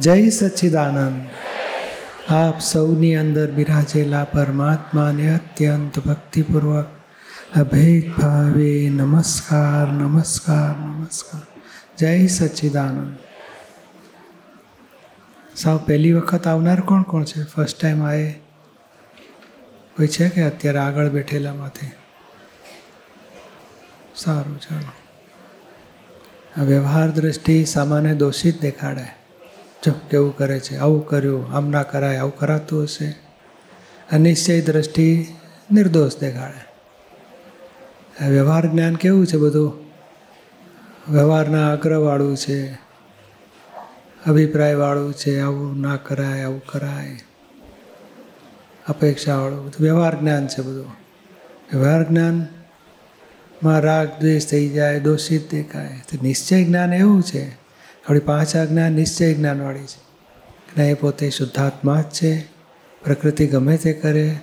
જય સચ્ચિદાનંદ આપ સૌની અંદર બિરાજેલા પરમાત્માને અત્યંત ભક્તિપૂર્વક અભેદ ભાવે નમસ્કાર નમસ્કાર નમસ્કાર જય સચ્ચિદાનંદ સાવ પહેલી વખત આવનાર કોણ કોણ છે ફર્સ્ટ ટાઈમ આએ કોઈ છે કે અત્યારે આગળ બેઠેલામાંથી સારું ચાલો આ વ્યવહાર દ્રષ્ટિ સામાન્ય દોષિત દેખાડે જો કેવું કરે છે, આવું કર્યું, આમ ના કરાય, આવું કરાતું હશે? અનિશ્ચય દ્રષ્ટિ નિર્દોષ દેખાડે. વ્યવહાર જ્ઞાન કેવું છે બધું? વ્યવહારના આગ્રહવાળું છે, અભિપ્રાયવાળું છે, આવું ના કરાય, આવું કરાય. અપેક્ષાવાળું બધું. વ્યવહાર જ્ઞાન છે બધું. વ્યવહાર જ્ઞાનમાં રાગ, દ્વેષ થઈ જાય, દોષિત દેખાય. તો નિશ્ચય જ્ઞાન એવું છે આપણી પાંચ આજ્ઞા નિશ્ચય જ્ઞાનવાળી છે. અને એ પોતે શુદ્ધાત્મા જ છે. પ્રકૃતિ ગમે તે કરે,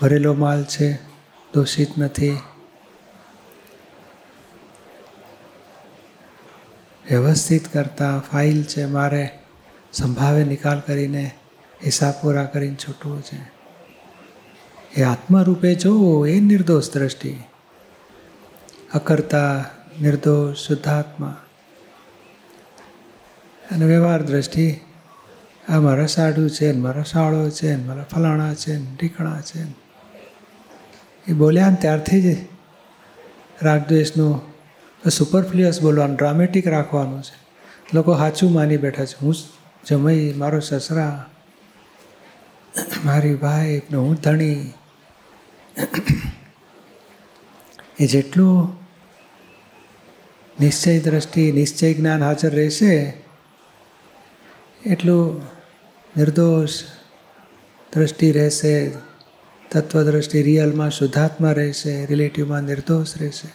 ભરેલો માલ છે, દોષિત નથી. વ્યવસ્થિત કરતા ફાઇલ છે, મારે સંભાવે નિકાલ કરીને હિસાબ પૂરા કરીને છૂટવું છે. એ આત્મરૂપે જોવો એ નિર્દોષ દ્રષ્ટિ. અકર્તા, નિર્દોષ, શુદ્ધાત્મા. અને વ્યવહાર દ્રષ્ટિ આ મારા સાડું છે, ને મારા સાળો છે, ને મારા ફલાણા છે, ને ઢીકણા છે. ને એ બોલ્યા ને ત્યારથી જ રાગદ્વેષનું સુપરફ્લુઅસ બોલવાનું ડ્રામેટિક રાખવાનું છે. લોકો સાચું માની બેઠા છે. હું જમઈ, મારો સસરા, મારી ભાઈ ને હું ધણી. એ જેટલું નિશ્ચય દ્રષ્ટિ, નિશ્ચય જ્ઞાન હાજર રહેશે એટલું નિર્દોષ દ્રષ્ટિ રહેશે, તત્વદ્રષ્ટિ રિયલમાં શુદ્ધાત્મા રહેશે, રિલેટિવમાં નિર્દોષ રહેશે.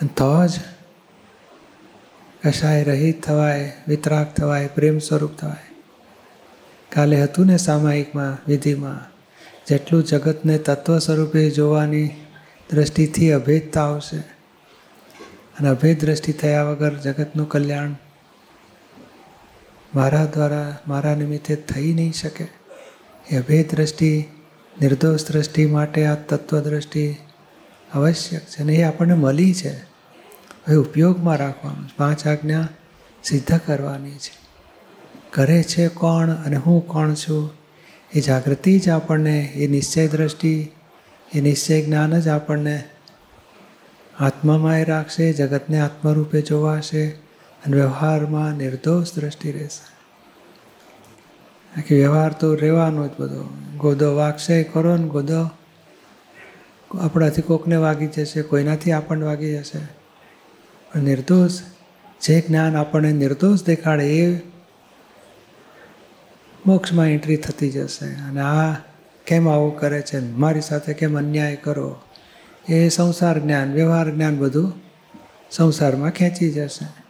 અને તો જ કશાય રહિત થવાય વિતરાગ થવાય, પ્રેમ સ્વરૂપ થવાય. કાલે હતું ને સામાયિકમાં, વિધિમાં, જેટલું જગતને તત્વ સ્વરૂપે જોવાની દ્રષ્ટિથી અભેદતા આવશે. અને અભેદ દ્રષ્ટિ થયા વગર જગતનું કલ્યાણ મારા દ્વારા મારા નિમિત્તે થઈ નહીં શકે. એ અભેદ દ્રષ્ટિ નિર્દોષ દ્રષ્ટિ માટે આ તત્વ દ્રષ્ટિ આવશ્યક છે અને એ આપણને મળી છે. હવે ઉપયોગમાં રાખવાનું. પાંચ આજ્ઞા સિદ્ધ કરવાની છે. કરે છે કોણ અને હું કોણ છું? એ જાગૃતિ જ આપણને, એ નિશ્ચય દ્રષ્ટિ, એ નિશ્ચય જ્ઞાન જ આપણને આત્મામાં એ રાખશે, જગતને આત્મરૂપે જોવાશે. અને વ્યવહારમાં નિર્દોષ દ્રષ્ટિ રહેશે. આખી વ્યવહાર તો રહેવાનો જ બધો. ગોદો વાગશે કરો ને ગોદો? આપણાથી કોકને વાગી જશે, કોઈનાથી આપણને વાગી જશે. પણ નિર્દોષ, જે જ્ઞાન આપણને નિર્દોષ દેખાડે એ મોક્ષમાં એન્ટ્રી થતી જશે. અને આ કેમ આવું કરે છે? મારી સાથે કેમ અન્યાય કરો? એ સંસાર જ્ઞાન, વ્યવહાર જ્ઞાન બધું સંસારમાં ખેંચી જશે.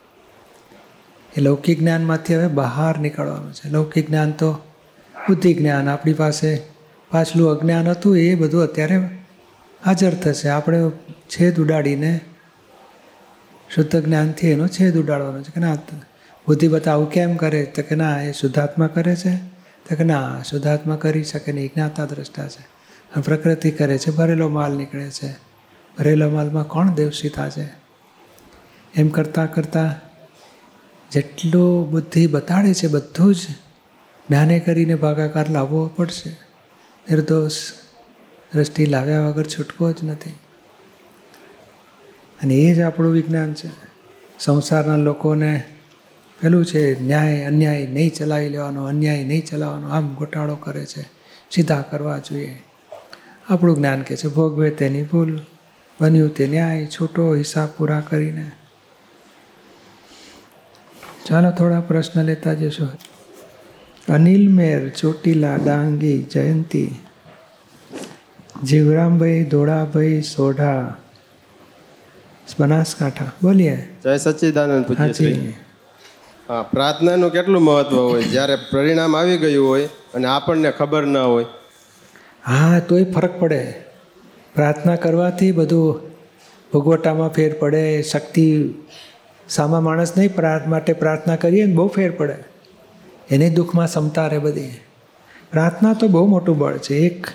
એ લૌકિક જ્ઞાનમાંથી હવે બહાર નીકળવાનું છે. લૌકિક જ્ઞાન તો બુદ્ધિ જ્ઞાન, આપણી પાસે પાછલું અજ્ઞાન હતું, એ બધું અત્યારે હાજર થશે. આપણે છેદ ઉડાડીને શુદ્ધ જ્ઞાનથી એનો છેદ ઉડાડવાનો છે કે ના, બુદ્ધિ બતાવું કેમ કરે? તો કે ના, એ શુદ્ધાત્મા કરે છે. તો કે ના, શુદ્ધાત્મા કરી શકે નહીં, જ્ઞાતા દ્રષ્ટા છે. પ્રકૃતિ કરે છે, ભરેલો માલ નીકળે છે. ભરેલો માલમાં કોણ દેવસીતા છે? એમ કરતાં કરતાં જેટલું બુદ્ધિ બતાડે છે બધું જ જ્ઞાને કરીને ભાગાકાર લાવવો પડશે. નિર્દોષ દ્રષ્ટિ લાવ્યા વગર છૂટકો જ નથી. અને એ જ આપણું વિજ્ઞાન છે. સંસારના લોકોને પેલું છે, ન્યાય, અન્યાય નહીં ચલાવી લેવાનો, અન્યાય નહીં ચલાવવાનો, આમ ગોટાળો કરે છે. સીધા કરવા જોઈએ. આપણું જ્ઞાન કે છે, ભોગવે તેની ભૂલ, બન્યું તે ન્યાય, છૂટો હિસાબ પૂરા કરીને ચાલો થોડા પ્રશ્ન લેતા જશો. અનિલ મેર ચોટીલા ડાંગી જયંતી જીવરામભાઈ ધોળાભાઈ સોઢા બનાસકાંઠા. બોલીએ. જય સચ્ચિદાનંદ પૂજ્યશ્રી હા પ્રાર્થનાનું કેટલું મહત્વ હોય? જ્યારે પરિણામ આવી ગયું હોય અને આપણને ખબર ન હોય. હા તોય ફરક પડે. પ્રાર્થના કરવાથી બધું ભગવટામાં ફેર પડે શક્તિ સામા માણસ નહીં માટે પ્રાર્થના કરીએ ને બહુ ફેર પડે. એને દુઃખમાં ક્ષમતા રહે બધી. પ્રાર્થના તો બહુ મોટું બળ છે. એક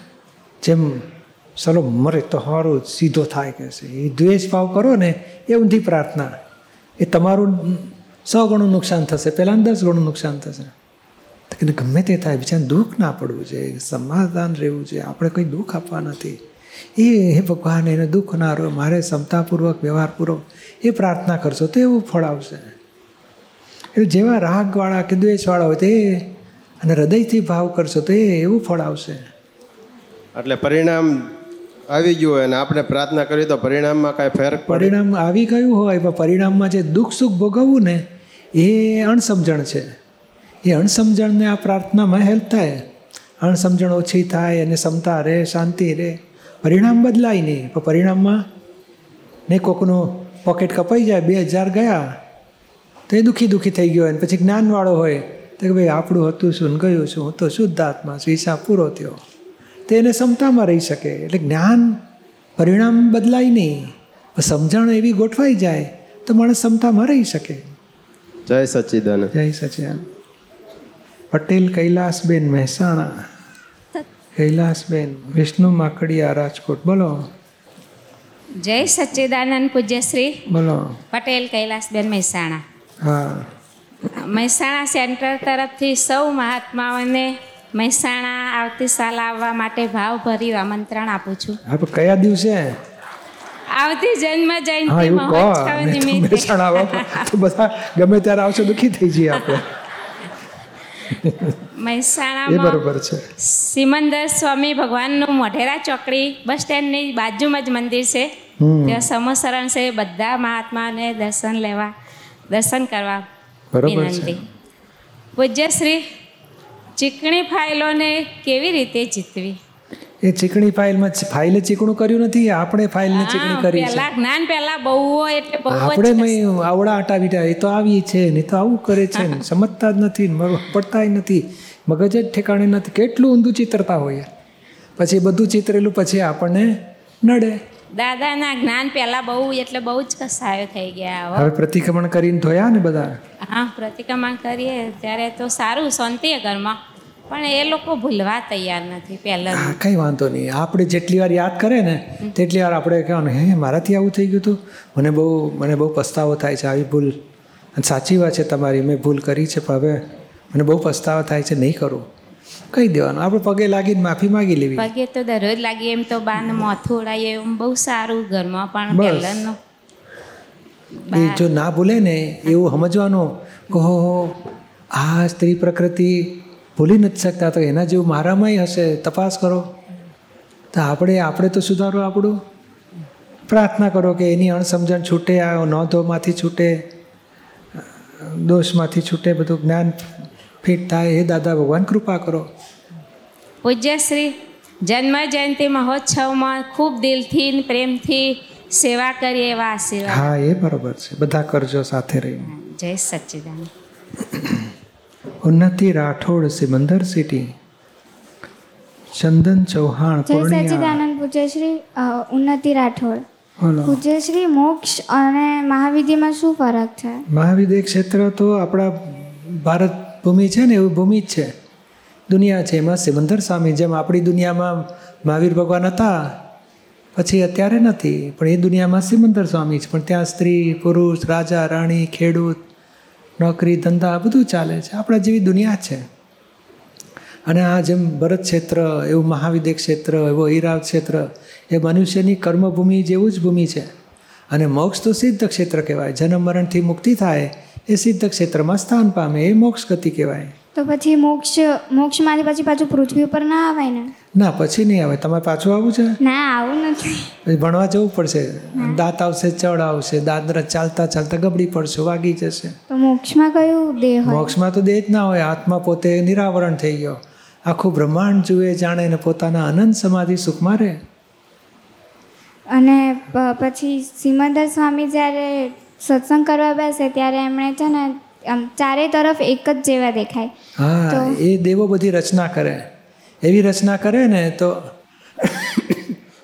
જેમ ચલો મરે તો સારું સીધો થાય કે છે. એ દ્વેષ ભાવ કરો ને, એ ઊંધી પ્રાર્થના. એ તમારું સો ગણું નુકસાન થશે પહેલાં દસ ગણું નુકસાન થશે. ગમે તે થાય, બિચારાને દુઃખ ના પડવું જોઈએ, સમાધાન રહેવું છે આપણે કંઈ દુઃખ આપવા નથી. એ હે ભગવાન એને દુઃખ ના રહ્યો મારે ક્ષમતાપૂર્વક વ્યવહારપૂર્વક એ પ્રાર્થના કરશો તો એવું ફળ આવશે. એટલે જેવા રાગવાળા કે દ્વેષવાળા હોય તે અને હૃદયથી ભાવ કરશો તો એ એવું ફળ આવશે. એટલે પરિણામ આવી ગયું હોય અને આપણે પ્રાર્થના કરી તો પરિણામમાં કાંઈ ફેર પરિણામ આવી ગયું હોય પણ પરિણામમાં જે દુઃખ સુખ ભોગવવું ને એ અણસમજણ છે. એ અણસમજણને આ પ્રાર્થનામાં હેલ્પ થાય. અણસમજણ ઓછી થાય અને ક્ષમતા રહે શાંતિ રહે. પરિણામ બદલાય નહીં. પણ પરિણામમાં ને કોકનું પોકેટ કપાઈ જાય બે હજાર ગયા તો એ દુઃખી દુઃખી થઈ ગયો. અને પછી જ્ઞાનવાળો હોય તો કે ભાઈ આપણું હતું શું ગયું શું? હું તો શુદ્ધ આત્મા છું હિસાબ પૂરો થયો. તે એને ક્ષમતામાં રહી શકે. એટલે જ્ઞાન પરિણામ બદલાય નહીં. સમજણ એવી ગોઠવાઈ જાય તો માણસ ક્ષમતામાં રહી શકે. જય સચિદાન જય સચિદાન પટેલ કૈલાસબેન મહેસાણા. કૈલાસબેન વિષ્ણુ માકડિયા રાજકોટ. બોલો. જય સચ્ચિદાનંદ પૂજ્યશ્રી. બોલો. પટેલ કૈલાસબેન મહેસાણા. હા. મહેસાણા સેન્ટર તરફથી સૌ મહાત્માઓને મહેસાણા આવતી સાલ આવવા માટે ભાવભર્યું આમંત્રણ આપું છું. હવે કયા દિવસે? આવતી જન્મ જયંતિ મહોત્સવ નિમિત્તે. મહેસાણા આવો તો બધા ગમે ત્યારે આવશે દુઃખી થઈ જઈએ આપણે. મહેસાણામાં બરોબર છે. સિમંદર સ્વામી ભગવાનનું મોઢેરા ચોકડી બસ સ્ટેન્ડની બાજુમાં જ મંદિર છે. ત્યાં સમસરણ છે બધા મહાત્માને દર્શન લેવા દર્શન કરવા વિનંતી. પૂજ્યશ્રી ચીકણી ફાઇલોને કેવી રીતે જીતવી? એ ચીકણી ફાઇલમાં ફાઇલે ચીકણું કર્યું નથી આપણે ફાઇલને ચીકણી કરી છે. જ્ઞાન પહેલા બહુ હોય એટલે બહુ આપણે આવડા આટા બીટા એ તો આવી છે ને તો આવું કરે છે ને સમજતા જ નથી પડતાય નથી. મગજ જ ઠેકાણે નથી. કેટલું ઊંધું ચિત્રતા હોય. પછી બધું ચિતરેલું પછી આપણને નડે. દાદાના જ્ઞાન પહેલા બહુ એટલે બહુ જ કસાયો થઈ ગયા હવે હવે પ્રતિક્રમણ કરીને ધોયા ને બધા? હા પ્રતિક્રમણ કરીએ. ત્યારે તો સારું શાંતિ ઘરમાં. પણ એ લોકો ભૂલવા તૈયાર નથી પહેલા. હા કંઈ વાંધો નહીં. આપણે જેટલી વાર યાદ કરે ને તેટલી વાર આપણે કહેવાનું હે મારાથી આવું થઈ ગયું હતું મને બહુ મને બહુ પસ્તાવો થાય છે આવી ભૂલ. અને સાચી વાત છે તમારી મેં ભૂલ કરી છે પણ હવે મને બહુ પસ્તાવો થાય છે નહીં કરું. કહી દેવાનું? આપણે પગે લાગીને માફી માગી લેવી. પગે તો દરરોજ લાગી એમ તો બાને મોથોડાય એમ બહુ સારું ઘરમાં પણ. પહેલાંનું. એ જો ના ભૂલે ને એવું સમજવાનું કે હો હો, આ સ્ત્રી પ્રકૃતિ ભૂલી નથી શકતા. તો એના જેવું મારામાંય હશે. તપાસ કરો. તો આપણે આપણે તો સુધારો આપણું. પ્રાર્થના કરો કે એની અણસમજણ છૂટે આ નોંધોમાંથી છૂટે દોષમાંથી છૂટે બધું જ્ઞાન ફિટ થાય. એ દાદા ભગવાન કૃપા કરો. પૂજ્યશ્રી જન્મ જયંતિ મહોત્સવમાં ખૂબ દિલથી પ્રેમથી સેવા કરીએ એવા આશીર્વાદ. હા એ બરોબર છે. બધા કરજો સાથે રહીને. જય સચ્ચિદાનંદ ઉન્નતિ રાઠોડ સિમંદર સિટી. ચંદન ચૌહાણ જય સચિદાનંદ પૂજ્યશ્રી ઉન્નતિ રાઠોડ. પૂજ્યશ્રી મોક્ષ અને મહાવિધિમાં શું ફરક છે? મહાવિદ્ય ક્ષેત્ર તો આપણા ભારત ભૂમિ છે ને એવી ભૂમિ જ છે. દુનિયા છે એમાં સિમંદર સ્વામી જેમ આપણી દુનિયામાં મહાવીર ભગવાન હતા પછી અત્યારે નથી પણ એ દુનિયામાં સિમંદર સ્વામી છે. પણ ત્યાં સ્ત્રી પુરુષ રાજા રાણી ખેડૂત નોકરી, ધંધા બધું ચાલે છે. આપણા જેવી દુનિયા છે. અને આ જેમ ભરત ક્ષેત્ર, એવું મહાવિદ્ય ક્ષેત્ર, એવો હીરા ક્ષેત્ર, એ મનુષ્યની કર્મભૂમિ જેવું જ ભૂમિ છે. અને મોક્ષ તો સિદ્ધ ક્ષેત્ર કહેવાય. જન્મ મરણથી મુક્તિ થાય એ સિદ્ધ ક્ષેત્રમાં સ્થાન પામે એ મોક્ષ ગતિ કહેવાય. તો પછી મોક્ષ મોક્ષમાંથી પછી પાછું પૃથ્વી ઉપર ના આવાય ને? ના પછી નહીં આવે. તમારે પાછું આવવું છે? ના આવું નથી. પછી ભણવા જવું પડશે. દાંત આવશે ચડ આવશે દાદરા ચાલતા ચાલતા ગબડી પડશે વાગી જશે. તો મોક્ષમાં કયું દેહ હોય? મોક્ષમાં તો દેહ જ ના હોય. આત્મા પોતે નિરાવરણ થઈ ગયો. આખું બ્રહ્માંડ જુએ જાણે ને પોતાના અનંત સમાધિ સુખમાં રહે. અને પછી સિમંદર સ્વામી જ્યારે સત્સંગ કરવા બેસે ત્યારે એમણે છે ને આમ ચારે તરફ એક જ જેવા દેખાય. હા એ દેવો બધી રચના કરે. એવી રચના કરે ને તો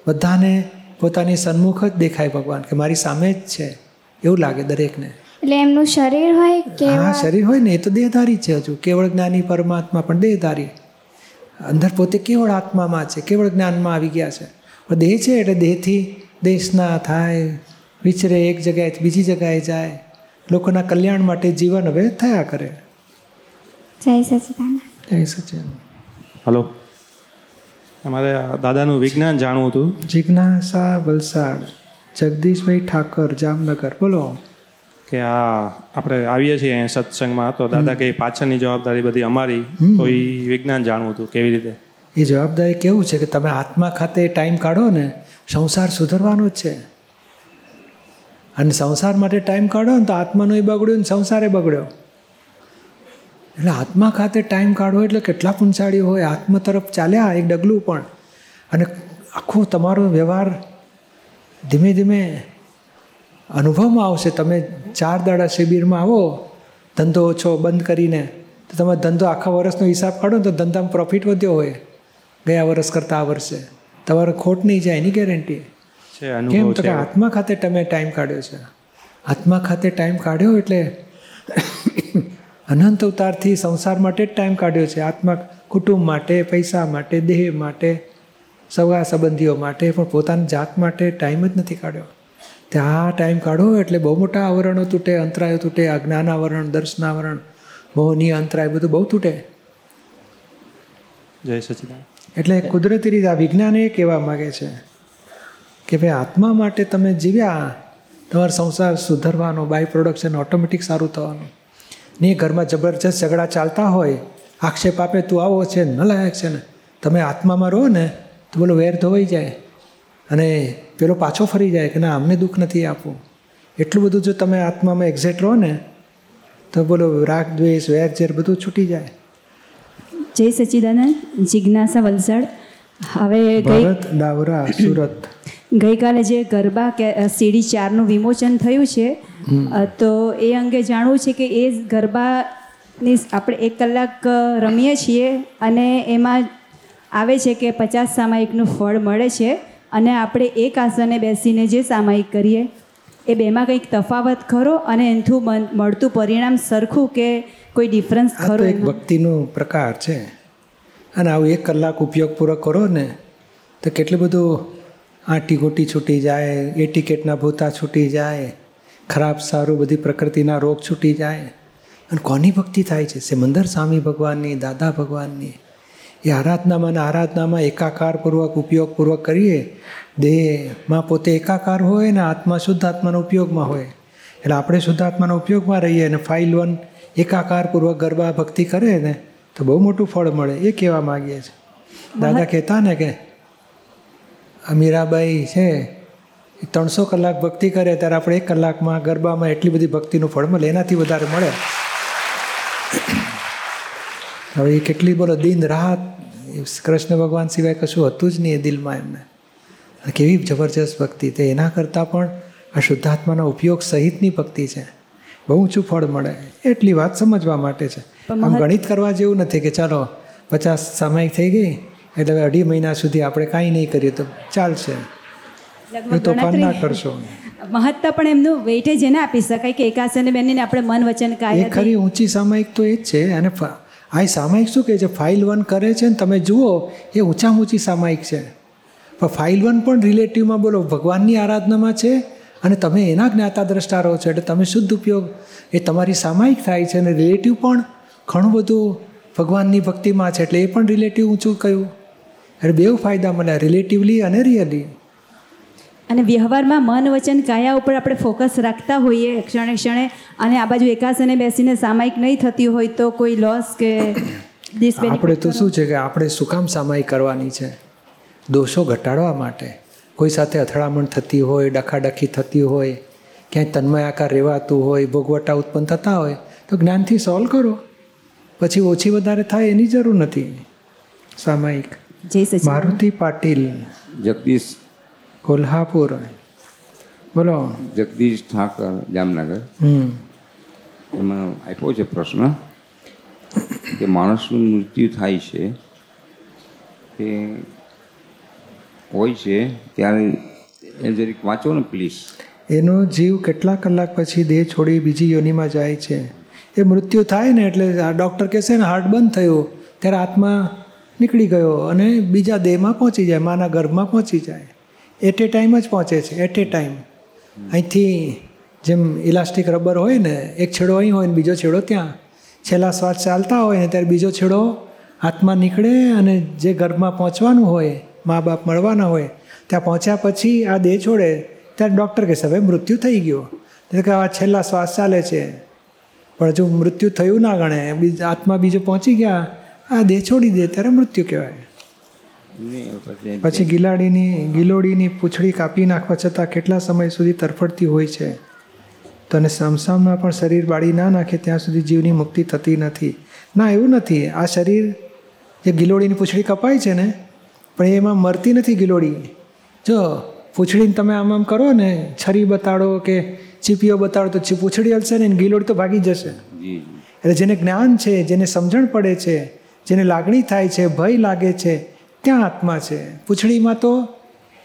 બધાને પોતાની સન્મુખ જ દેખાય ભગવાન કે મારી સામે જ છે. એવું લાગે દરેકને. એટલે એમનું શરીર હોય કે હા શરીર હોય ને એ તો દેહધારી છે હજુ. કેવળ જ્ઞાની પરમાત્મા પણ દેહધારી. અંદર પોતે કેવળ આત્મામાં છે કેવળ જ્ઞાનમાં આવી ગયા છે. પણ દેહ છે એટલે દેહથી દેશના થાય વિચરે એક જગ્યાએથી બીજી જગ્યાએ જાય. લોકોના કલ્યાણ માટે જીવન હવે થયા કરે. જય સચિદાન જય સચિન હલો. અમારે દાદાનું વિજ્ઞાન જાણવું હતું. જિજ્ઞાસા વલસાડ જગદીશભાઈ ઠાકર જામનગર. બોલો. કે આ આપણે આવીએ છીએ અહીંયા સત્સંગમાં તો દાદા કે પાછળની જવાબદારી બધી અમારી તો એ વિજ્ઞાન જાણવું હતું કેવી રીતે? એ જવાબદારી કેવું છે કે તમે આત્મા ખાતે ટાઈમ કાઢો ને સંસાર સુધરવાનો જ છે. અને સંસાર માટે ટાઈમ કાઢો ને તો આત્માનો એ બગડ્યો ને સંસારે બગડ્યો. એટલે આત્મા ખાતે ટાઈમ કાઢવો એટલે કેટલા પુંસાળી હોય, આત્મ તરફ ચાલ્યા એક ડગલું પણ. અને આખો તમારો વ્યવહાર ધીમે ધીમે અનુભવમાં આવશે. તમે ચાર દાડા શિબિરમાં આવો, ધંધો ઓછો બંધ કરીને, તો તમે ધંધો આખા વર્ષનો હિસાબ કાઢો તો ધંધામાં પ્રોફિટ વધ્યો હોય. ગયા વર્ષ કરતાં આ વર્ષે. તમારે ખોટ નહીં જાય એની ગેરંટી છે કેમ? તો કે આત્મા ખાતે તમે ટાઈમ કાઢ્યો છે. આત્મા ખાતે ટાઈમ કાઢ્યો એટલે અનંત અવતારથી સંસાર માટે જ ટાઈમ કાઢ્યો છે. આત્મા કુટુંબ માટે પૈસા માટે દેહ માટે સગા સંબંધીઓ માટે પણ પોતાની જાત માટે ટાઈમ જ નથી કાઢ્યો. ત્યાં ટાઈમ કાઢો એટલે બહુ મોટા આવરણો તૂટે અંતરાયો તૂટે અજ્ઞાન આવરણ દર્શનાવરણ મોહની અંતરાય બધું બહુ તૂટે. જય સચિદાન એટલે કુદરતી રીતે આ વિજ્ઞાન એ કહેવા માગે છે. કે ભાઈ આત્મા માટે તમે જીવ્યા તમારો સંસાર સુધરવાનો બાય પ્રોડક્શન ઓટોમેટિક સારું થવાનું. ને ઘરમાં જબરજસ્ત ઝઘડા ચાલતા હોય આક્ષેપ આપે તું આવો છે ન લાયક છે ને. તમે આત્મામાં રહો ને તો બોલો વેર ધોવાઈ જાય. અને પેલો પાછો ફરી જાય કે ના અમને દુઃખ નથી આપવું. એટલું બધું જો તમે આત્મામાં એક્ઝેક્ટ રહો ને તો બોલો રાગ દ્વેષ વેર ઝેર બધું છૂટી જાય. જય સચિદાનંદ જિજ્ઞાસા વલસાડ. હવે ગઈ ડાવરા સુરત. ગઈકાલે જે ગરબા કે સીડી ચારનું વિમોચન થયું છે તો એ અંગે જાણવું છે કે એ ગરબાની આપણે એક કલાક રમીએ છીએ અને એમાં આવે છે કે પચાસ સામાયિકનું ફળ મળે છે અને આપણે એક આસને બેસીને જે સામાયિક કરીએ એ બેમાં કંઈક તફાવત ખરો અને એનથું મન- મળતું પરિણામ સરખું કે કોઈ ડિફરન્સ ખરો એક? ભક્તિનો પ્રકાર છે અને આવું એક કલાક ઉપયોગ પૂરો કરો ને તો કેટલું બધું આંટી ગોટી છૂટી જાય એટીકેટના ટિકેટના ભૂતા છૂટી જાય ખરાબ સારું બધી પ્રકૃતિના રોગ છૂટી જાય. અને કોની ભક્તિ થાય છે? સિમંદર સ્વામી ભગવાનની દાદા ભગવાનની. એ આરાધનામાં આરાધનામાં એકાકારપૂર્વક ઉપયોગપૂર્વક કરીએ. દેહમાં પોતે એકાકાર હોય ને આત્મા શુદ્ધ આત્માનો ઉપયોગમાં હોય. એટલે આપણે શુદ્ધ આત્માના ઉપયોગમાં રહીએ અને ફાઇલ વન એકાકારપૂર્વક ગરબા ભક્તિ કરે ને તો બહુ મોટું ફળ મળે એ કહેવા માગીએ છીએ. દાદા કહેતા ને કે આ મીરાબાઈ છે એ ત્રણસો કલાક ભક્તિ કરે ત્યારે આપણે એક કલાકમાં ગરબામાં એટલી બધી ભક્તિનું ફળ મળે એનાથી વધારે મળે. હવે એ કેટલી બોલો દિન રાત કૃષ્ણ ભગવાન સિવાય કશું હતું જ નહીં એ દિલમાં એમને. કેવી જબરજસ્ત ભક્તિ તે. એના કરતાં પણ આ શુદ્ધાત્માના ઉપયોગ સહિતની ભક્તિ છે. બહુ ઊંચું ફળ મળે. એટલી વાત સમજવા માટે છે. આમ ગણિત કરવા જેવું નથી કે ચાલો પચાસ સામાયિક થઈ ગઈ એટલે અઢી મહિના સુધી આપણે કાંઈ નહીં કરીએ તો ચાલશે. એ તો પાન ના કરશો. મહત્તા પણ એમનું વેઇટેજ એને આપી શકાય કે એકાસને બેનને આપણે મન વચન કાય ખરી ઊંચી સામાયિક તો એ જ છે અને આ સામાયિક શું કહે છે? ફાઇલ વન કરે છે ને તમે જુઓ એ ઊંચામાં ઊંચી સામાયિક છે. પણ ફાઇલ વન પણ રિલેટિવમાં બોલો ભગવાનની આરાધનામાં છે અને તમે એના જ્ઞાતા દ્રષ્ટા રહો છો એટલે તમે શુદ્ધ ઉપયોગ એ તમારી સામાયિક થાય છે અને રિલેટિવ પણ ઘણું બધું ભગવાનની ભક્તિમાં છે એટલે એ પણ રિલેટિવ ઊંચું કહ્યું. એટલે બેવ ફાયદા મળ્યા રિલેટિવલી અને રિયલી અને વ્યવહારમાં મન વચન કાયા ઉપર આપણે ફોકસ રાખતા હોઈએ ક્ષણે ક્ષણે. અને આ બાજુ એકાસને બેસીને સામાયિક નહીં થતી હોય તો કોઈ લોસ કે આપણે તો શું છે કે આપણે શું કામ સામાયિક કરવાની છે? દોષો ઘટાડવા માટે. કોઈ સાથે અથડામણ થતી હોય ડખાડખી થતી હોય ક્યાંય તન્મય આકાર રહેવાતું હોય ભોગવટા ઉત્પન્ન થતા હોય તો જ્ઞાનથી સોલ્વ કરો. પછી ઓછી વધારે થાય એની જરૂર નથી. સામાયિક. મારુતિ પાટીલ. જગદીશ. કોલ્હાપુર. બોલો. જગદીશ ઠાકર જામનગર. હમ. એમાં આપ્યો છે પ્રશ્ન કે માણસનું મૃત્યુ થાય છે એ હોય છે ત્યારે એ જરીક વાંચો ને પ્લીઝ. એનો જીવ કેટલા કલાક પછી દેહ છોડી બીજી યોનિમાં જાય છે? એ મૃત્યુ થાય ને એટલે આ ડૉક્ટર કહેશે ને હાર્ટ બંધ થયું. ત્યારે આત્મા નીકળી ગયો અને બીજા દેહમાં પહોંચી જાય, માના ગર્ભમાં પહોંચી જાય. એટ એ ટાઈમ જ પહોંચે છે એટ એ ટાઈમ અહીંથી જેમ ઇલાસ્ટિક રબર હોય ને, એક છેડો અહીં હોય ને બીજો છેડો ત્યાં. છેલ્લા શ્વાસ ચાલતા હોય ને ત્યારે બીજો છેડો હાથમાં નીકળે અને જે ગર્ભમાં પહોંચવાનું હોય, મા બાપ મળવાના હોય, ત્યાં પહોંચ્યા પછી આ દેહ છોડે, ત્યારે ડૉક્ટર કહેશે, હવે મૃત્યુ થઈ ગયો. એટલે કે આ છેલ્લા શ્વાસ ચાલે છે. પણ જો મૃત્યુ થયું ના ગણે આત્મા બીજો પહોંચી ગયા આ દેહ છોડી દે ત્યારે મૃત્યુ કહેવાય. પછી ગિલાડીની ગિલોડીની પૂંછડી કાપી નાખવા છતાં કેટલા સમય સુધી તરફડતી હોય છે? તો અને સામસામમાં પણ શરીર બાળી ના નાખે ત્યાં સુધી જીવની મુક્તિ થતી નથી. ના એવું નથી. આ શરીર જે ગિલોડીની પૂંછડી કપાય છે ને પણ એમાં મરતી નથી ગિલોડી. જો પૂંછડીને તમે આમ આમ કરો ને છરી બતાડો કે ચીપીઓ બતાડો તો પૂંછડી હલશે ને ગિલોડી તો ભાગી જશે. એટલે જેને જ્ઞાન છે જેને સમજણ પડે છે જેને લાગણી થાય છે, ભય લાગે છે, ત્યાં આત્મા છે. પૂંછડીમાં તો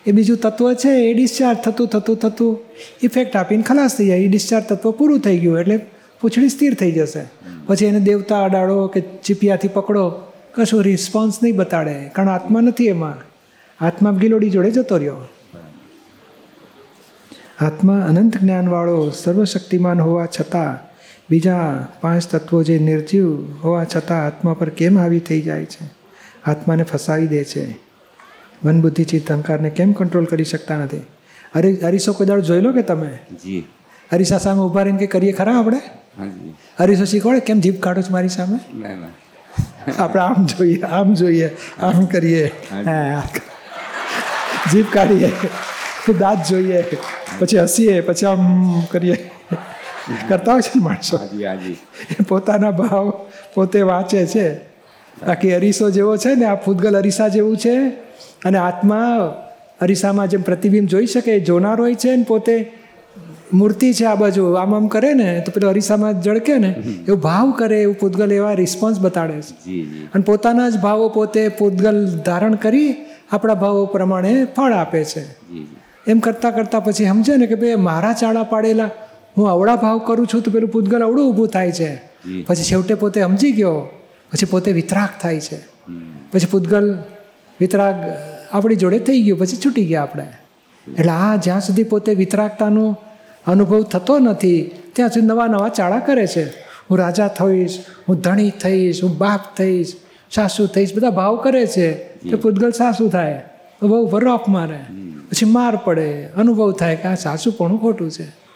એ બીજું તત્વ છે, એ ડિસ્ચાર્જ થતું થતું થતું. ઇફેક્ટ આપીને ખલાસ થઈ જાય. એ ડિસ્ચાર્જ તત્વ પૂરું થઈ ગયું એટલે પૂંછડી સ્થિર થઈ જશે. પછી એને દેવતા અડાડો કે ચીપિયાથી પકડો, કશું રિસ્પોન્સ નહીં બતાડે. કારણ આત્મા નથી એમાં. આત્મા ગિલોડી જોડે જતો રહ્યો. આત્મા અનંત જ્ઞાનવાળો, સર્વશક્તિમાન હોવા છતાં બીજા પાંચ તત્વો જે નિર્જીવ હોવા છતાં આત્મા પર કેમ હાવી થઈ જાય છે? આત્માને ફસાવી દે છે. મન બુદ્ધિ ચિત્ત અહંકારને કેમ કંટ્રોલ કરી શકતા નથી? અરે અરીસો કોઈ દાડો જોઈ લો કે તમે? જી. અરીસા સામે ઊભા રહીને કે કરીએ ખરા આપણે? અરીસો શીખવાડે? કેમ જીભ કાઢો છો મારી સામે? આપણે આમ જોઈએ આમ જોઈએ આમ કરીએ. જીભ કાઢીએ દાંત જોઈએ પછી હસીએ પછી આમ કરીએ. કરતા હોય છે ને માણસો? પોતાના ભાવ પોતે વાંચે છે. બાકી અરીસો જેવો છે ને આ પૂતગલ અરીસા જેવું છે. અને આત્મા અરીસામાં જેમ પ્રતિબિંબ જોઈ શકે એ જોનાર હોય છે ને પોતે. મૂર્તિ છે આ બાજુ આમ આમ કરે ને તો પેલો અરીસામાં જળકે ને એવું ભાવ કરે એવું પૂતગલ એવા રિસ્પોન્સ બતાડે છે. અને પોતાના જ ભાવો પોતે પૂતગલ ધારણ કરી આપણા ભાવો પ્રમાણે ફળ આપે છે. એમ કરતાં કરતાં પછી સમજે ને કે ભાઈ મારા ચાળા પાડેલા હું અવળા ભાવ કરું છું તો પેલું પૂતગલ અવળું ઊભું થાય છે. પછી છેવટે પોતે સમજી ગયો. પછી પોતે વિતરાગ થાય છે. પછી પૂતગલ વિતરાગ આપણી જોડે થઈ ગયું પછી છૂટી ગયા આપણે. એટલે આ જ્યાં સુધી પોતે વિતરાગતાનો અનુભવ થતો નથી ત્યાં સુધી નવા નવા ચાળા કરે છે. હું રાજા થઈશ હું ધણી થઈશ હું બાપ થઈશ સાસુ થઈશ બધા ભાવ કરે છે તો પૂતગલ સાસુ થાય તો બહુ વરોફ મારે. પછી માર પડે અનુભવ થાય કે આ સાસુ પણ ખોટું છે.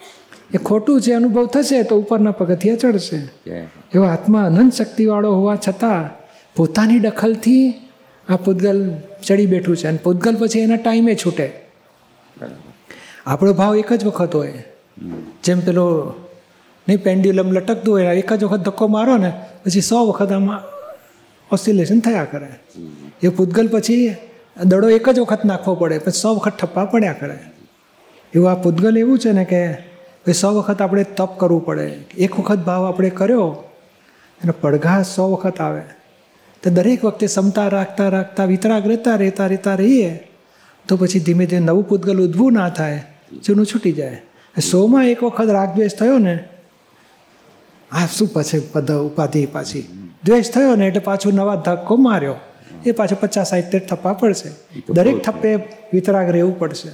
એ ખોટું છે અનુભવ થશે તો ઉપરના પગથિયા ચડશે. એવો આત્મા અનંત શક્તિવાળો હોવા છતાં પોતાની દખલથી આ પૂતગલ ચડી બેઠું છે અને પૂતગલ પછી એના ટાઈમે છૂટે. આપણો ભાવ એક જ વખત હોય. જેમ પેલો નહીં પેન્ડ્યુલમ લટકતું હોય એક જ વખત ધક્કો મારો ને પછી સો વખત આમાં ઓસિલેશન થયા કરે. એ પૂતગલ પછી દડો એક જ વખત નાખવો પડે પછી સો વખત ઠપ્પા પડ્યા કરે. એવું આ પૂતગલ એવું છે ને કે ભાઈ સો વખત આપણે તપ કરવું પડે. એક વખત ભાવ આપણે કર્યો એનો પડઘા સો વખત આવે. તો દરેક વખતે ક્ષમતા રાખતા રાખતા વિતરાગ રહેતા રહેતા રહેતા રહીએ તો પછી ધીમે ધીમે નવું પૂતગલ ઉદ્ભવું ના થાય જૂનું છૂટી જાય. સોમાં એક વખત રાગદ્વેષ થયો ને આ શું પછી પદ ઉપાધિ પાછી? દ્વેષ થયો ને એટલે પાછું નવા ધક્કો માર્યો. એ પાછો પચાસ સાહિત્ય થપ્પા પડશે. દરેક થપ્પે વિતરાગ રહેવું પડશે.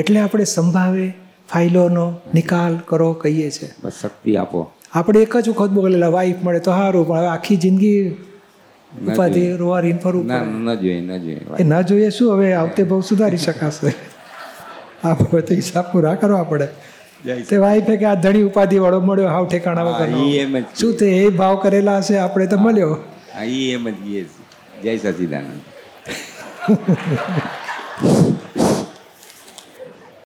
એટલે આપણે સંભાવે ફાઇલોનો નિકાલ કરો કહીએ છીએ શક્તિ આપો. આપણે એક જ વખત બોલેલા વાઈફ મળે તો સારું પણ હવે આખી જિંદગી ઉપાધિ રોવારીને ફરવું ના ન જોઈએ ન જોઈએ એ ના જોઈએ શું? હવે આવતે બહુ સુધારી શકાશે. આ હવે તો હિસાબ પૂરા કરવા પડે તે વાઈફે કે આ ધણી ઉપાધિ વાળો મળ્યો હાવ ઠેકાણા જ શું તે એ ભાવ કરેલા હશે? આપણે તો મળ્યો. એમ જ જય સચિદાનંદ.